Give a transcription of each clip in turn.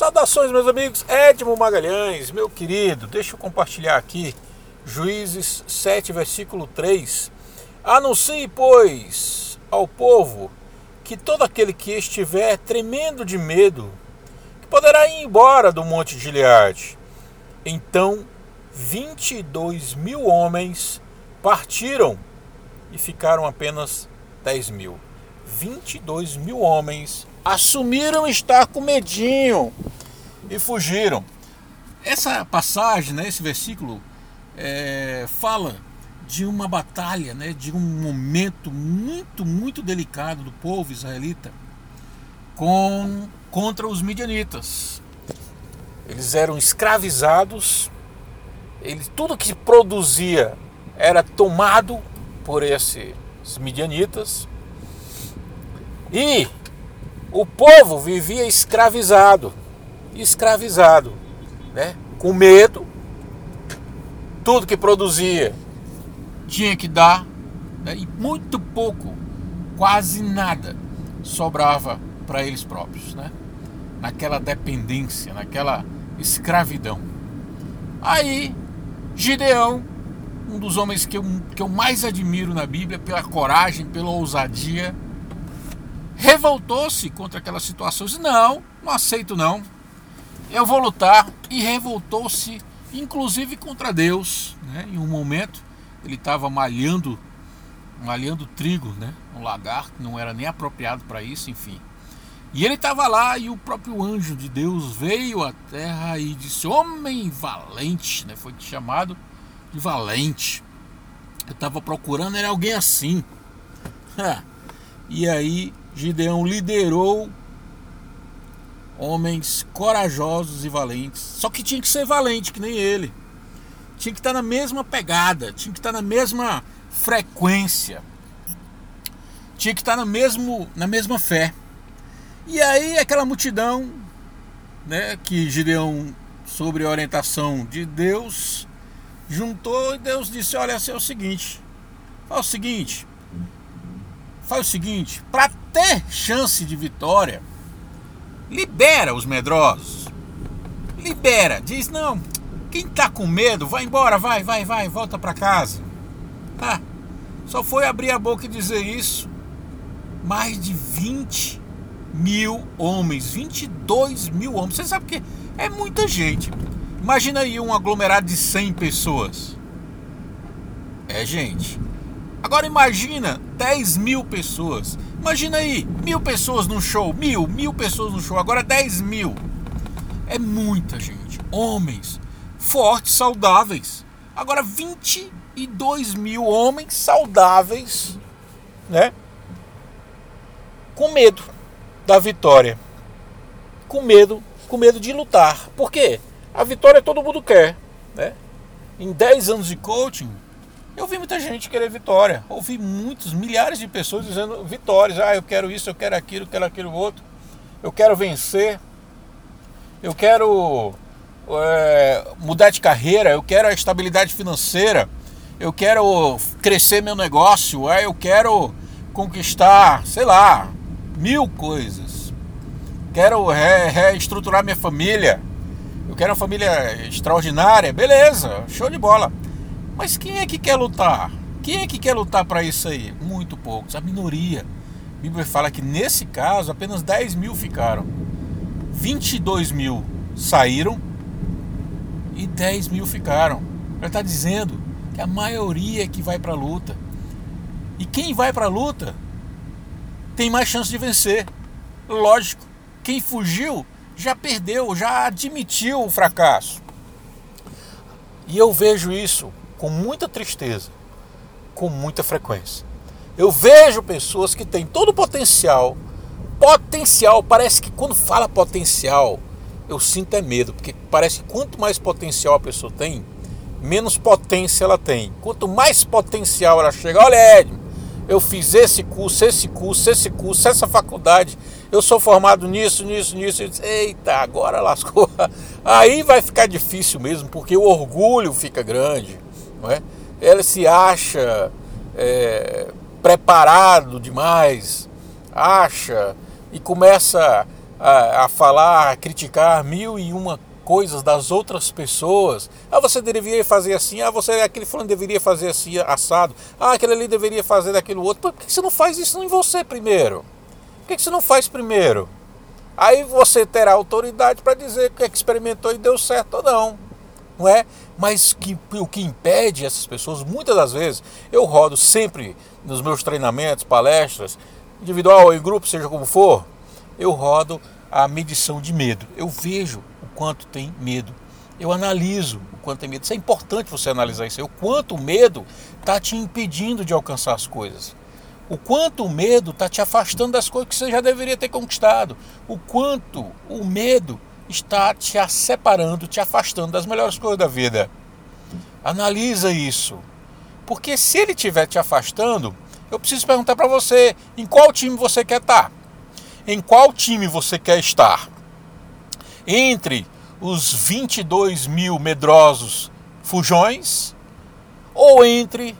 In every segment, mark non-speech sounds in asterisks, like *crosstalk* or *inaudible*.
Saudações, meus amigos. Edmo Magalhães, meu querido, deixa eu compartilhar aqui. Juízes 7, versículo 3. Anuncie, pois, ao povo que todo aquele que estiver tremendo de medo, que poderá ir embora do monte de Gileade. Então, 22 mil homens partiram e ficaram apenas 10 mil. 22 mil homens assumiram estar com medinho e fugiram. Essa passagem, né, esse versículo, é, fala de uma batalha, né, de um momento muito, muito delicado do povo israelita com, contra os midianitas. Eles eram escravizados, eles, tudo que produzia era tomado por esses midianitas e o povo vivia escravizado, escravizado, né? com medo, tudo que produzia tinha que dar, né? e muito pouco, quase nada, sobrava para eles próprios, né? naquela dependência, naquela escravidão. Aí, Gideão, um dos homens que eu, que eu mais admiro na Bíblia, pela coragem, pela ousadia, revoltou-se contra aquela situação. Disse, não, não aceito não. Eu vou lutar. E revoltou-se, inclusive contra Deus. Né? Em um momento, ele estava malhando, malhando trigo, né? um lagar, que não era nem apropriado para isso, enfim. E ele estava lá e o próprio anjo de Deus veio à terra e disse: Homem valente, né? foi chamado de valente. Eu estava procurando era alguém assim. *laughs* e aí Gideão liderou homens corajosos e valentes. Só que tinha que ser valente, que nem ele. Tinha que estar na mesma pegada, tinha que estar na mesma frequência. Tinha que estar no mesmo, na mesma fé. E aí aquela multidão, né, que Gideão, sobre a orientação de Deus, juntou e Deus disse: Olha, é o seguinte, faz o seguinte, faz o seguinte, para ter chance de vitória, libera os medrosos. Libera, diz não, quem tá com medo, vai embora, vai, vai, vai, volta para casa. Tá? Só foi abrir a boca e dizer isso. Mais de 20 mil homens, 22 mil homens. Você sabe que é muita gente. Imagina aí um aglomerado de 100 pessoas. É gente. Agora imagina 10 mil pessoas. Imagina aí, mil pessoas no show, mil, mil pessoas no show, agora 10 mil. É muita gente. Homens, fortes, saudáveis. Agora 22 mil homens saudáveis, né? Com medo da vitória. Com medo, com medo de lutar. Por quê? A vitória todo mundo quer, né? Em 10 anos de coaching, eu vi muita gente querer vitória. Ouvi muitos, milhares de pessoas dizendo vitórias. Ah, eu quero isso, eu quero aquilo, eu quero aquilo outro. Eu quero vencer. Eu quero é, mudar de carreira. Eu quero a estabilidade financeira. Eu quero crescer meu negócio. Ah, eu quero conquistar, sei lá, mil coisas. Quero re reestruturar minha família. Eu quero uma família extraordinária. Beleza, show de bola. Mas quem é que quer lutar? Quem é que quer lutar para isso aí? Muito poucos, a minoria. A Bíblia fala que nesse caso apenas 10 mil ficaram. 22 mil saíram e 10 mil ficaram. Ele está dizendo que a maioria é que vai para a luta. E quem vai para a luta tem mais chance de vencer. Lógico, quem fugiu já perdeu, já admitiu o fracasso. E eu vejo isso com muita tristeza, com muita frequência. Eu vejo pessoas que têm todo o potencial, potencial, parece que quando fala potencial, eu sinto é medo, porque parece que quanto mais potencial a pessoa tem, menos potência ela tem. Quanto mais potencial ela chega, olha, Ed, eu fiz esse curso, esse curso, esse curso, essa faculdade, eu sou formado nisso, nisso, nisso. Disse, Eita, agora lascou. *laughs* Aí vai ficar difícil mesmo, porque o orgulho fica grande não é? Ela se acha é, preparado demais, acha e começa a, a falar, a criticar mil e uma coisas das outras pessoas. Ah, você deveria fazer assim. Ah, você aquele fulano deveria fazer assim assado. Ah, aquele ali deveria fazer daquilo outro. Por que você não faz isso em você primeiro? Por que você não faz primeiro? Aí você terá autoridade para dizer que experimentou e deu certo ou não. Não é? Mas que, o que impede essas pessoas, muitas das vezes, eu rodo sempre nos meus treinamentos, palestras, individual ou em grupo, seja como for, eu rodo a medição de medo. Eu vejo o quanto tem medo. Eu analiso o quanto tem medo. Isso é importante você analisar isso. O quanto o medo está te impedindo de alcançar as coisas. O quanto o medo está te afastando das coisas que você já deveria ter conquistado. O quanto o medo está te separando, te afastando das melhores coisas da vida. Analisa isso. Porque se ele estiver te afastando, eu preciso perguntar para você: em qual time você quer estar? Tá? Em qual time você quer estar? Entre os 22 mil medrosos fujões ou entre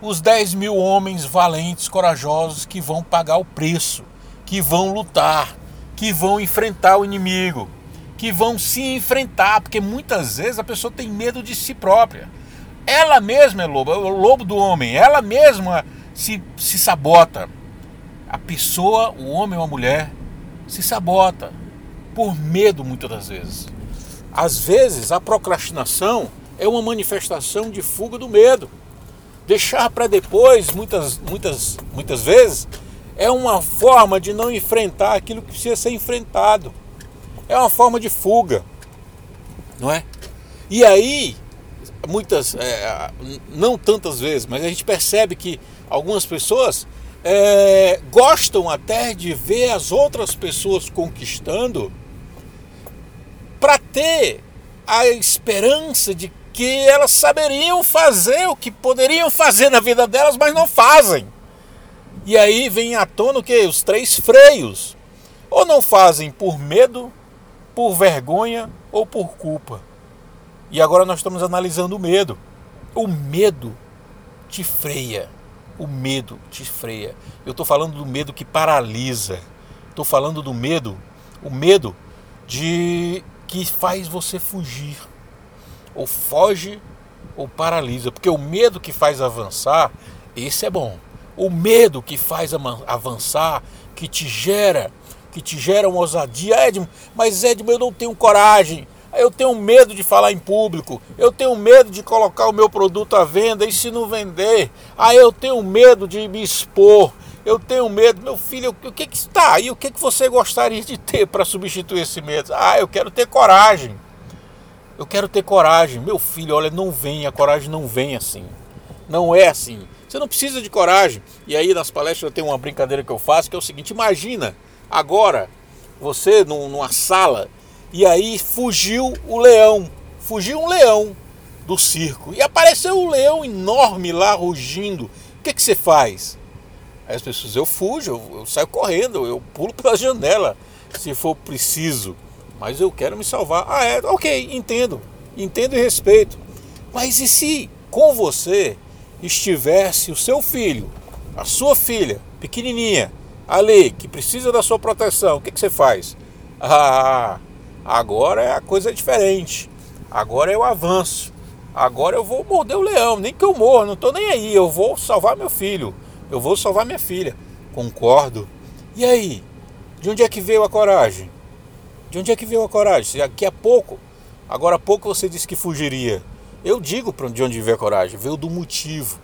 os 10 mil homens valentes, corajosos que vão pagar o preço, que vão lutar, que vão enfrentar o inimigo, que vão se enfrentar, porque muitas vezes a pessoa tem medo de si própria. Ela mesma é lobo, é o lobo do homem, ela mesma se, se sabota. A pessoa, o homem ou a mulher, se sabota por medo muitas das vezes. Às vezes a procrastinação é uma manifestação de fuga do medo. Deixar para depois, muitas, muitas, muitas vezes, é uma forma de não enfrentar aquilo que precisa ser enfrentado. É uma forma de fuga, não é? E aí, muitas, é, não tantas vezes, mas a gente percebe que algumas pessoas é, gostam até de ver as outras pessoas conquistando para ter a esperança de que elas saberiam fazer o que poderiam fazer na vida delas, mas não fazem. E aí vem à tona o que? Os três freios. Ou não fazem por medo, por vergonha ou por culpa. E agora nós estamos analisando o medo. O medo te freia. O medo te freia. Eu estou falando do medo que paralisa. Estou falando do medo, o medo de que faz você fugir ou foge ou paralisa, porque o medo que faz avançar, esse é bom. O medo que faz avançar, que te gera, que te gera uma ousadia, Edmo, mas Edmo, eu não tenho coragem. Eu tenho medo de falar em público, eu tenho medo de colocar o meu produto à venda e se não vender, aí eu tenho medo de me expor, eu tenho medo, meu filho, o que que está aí? O que que você gostaria de ter para substituir esse medo? Ah, eu quero ter coragem. Eu quero ter coragem. Meu filho, olha, não vem, a coragem não vem assim. Não é assim. Você não precisa de coragem. E aí nas palestras eu tenho uma brincadeira que eu faço que é o seguinte: imagina agora você numa sala e aí fugiu o leão, fugiu um leão do circo e apareceu um leão enorme lá rugindo. O que, que você faz? Aí as pessoas, eu fujo, eu, eu saio correndo, eu pulo pela janela se for preciso mas eu quero me salvar. Ah, é, ok, entendo, entendo e respeito. Mas e se com você estivesse o seu filho, a sua filha, pequenininha, ali, que precisa da sua proteção, o que, que você faz? Ah, agora a coisa é diferente. Agora eu avanço. Agora eu vou morder o leão, nem que eu morra, não estou nem aí. Eu vou salvar meu filho, eu vou salvar minha filha. Concordo. E aí? De onde é que veio a coragem? De onde é que veio a coragem? Se daqui a pouco, agora há pouco você disse que fugiria. Eu digo de onde veio a coragem, veio do motivo.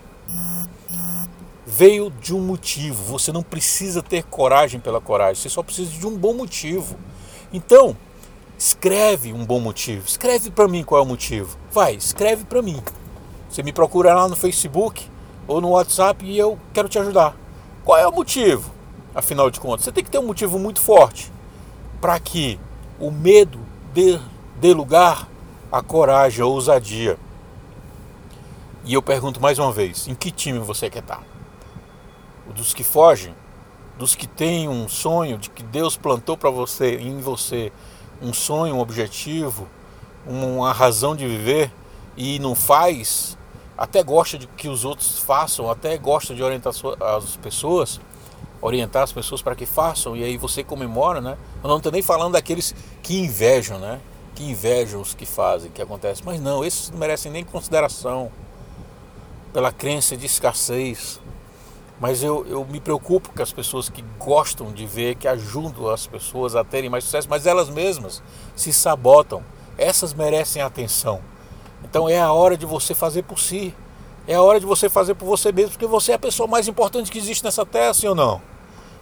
Veio de um motivo. Você não precisa ter coragem pela coragem, você só precisa de um bom motivo. Então, escreve um bom motivo. Escreve para mim qual é o motivo. Vai, escreve para mim. Você me procura lá no Facebook ou no WhatsApp e eu quero te ajudar. Qual é o motivo? Afinal de contas, você tem que ter um motivo muito forte para que o medo dê, dê lugar à coragem, à ousadia. E eu pergunto mais uma vez: em que time você quer estar? Dos que fogem? Dos que têm um sonho de que Deus plantou para você, em você, um sonho, um objetivo, uma razão de viver e não faz, até gosta de que os outros façam, até gosta de orientar as pessoas? orientar as pessoas para que façam e aí você comemora, né? Eu não estou nem falando daqueles que invejam, né? Que invejam os que fazem, que acontece. Mas não, esses não merecem nem consideração pela crença de escassez. Mas eu, eu me preocupo com as pessoas que gostam de ver, que ajudam as pessoas a terem mais sucesso, mas elas mesmas se sabotam. Essas merecem atenção. Então é a hora de você fazer por si. É a hora de você fazer por você mesmo, porque você é a pessoa mais importante que existe nessa terra, sim ou não?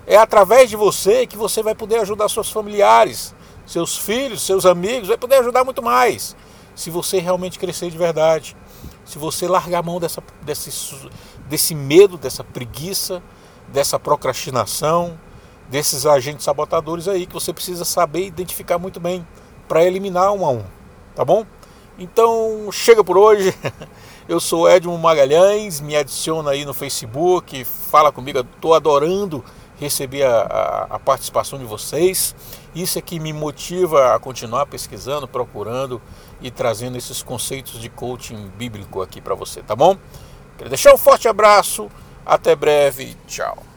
É através de você que você vai poder ajudar seus familiares, seus filhos, seus amigos, vai poder ajudar muito mais. Se você realmente crescer de verdade, se você largar a mão dessa, desse, desse medo, dessa preguiça, dessa procrastinação, desses agentes sabotadores aí que você precisa saber identificar muito bem para eliminar um a um, tá bom? Então chega por hoje. *laughs* Eu sou Edmo Magalhães, me adiciona aí no Facebook, fala comigo, estou adorando receber a, a, a, participação de vocês. Isso é que me motiva a continuar pesquisando, procurando e trazendo esses conceitos de coaching bíblico aqui para você, tá bom? Quero deixar um forte abraço, até breve, tchau.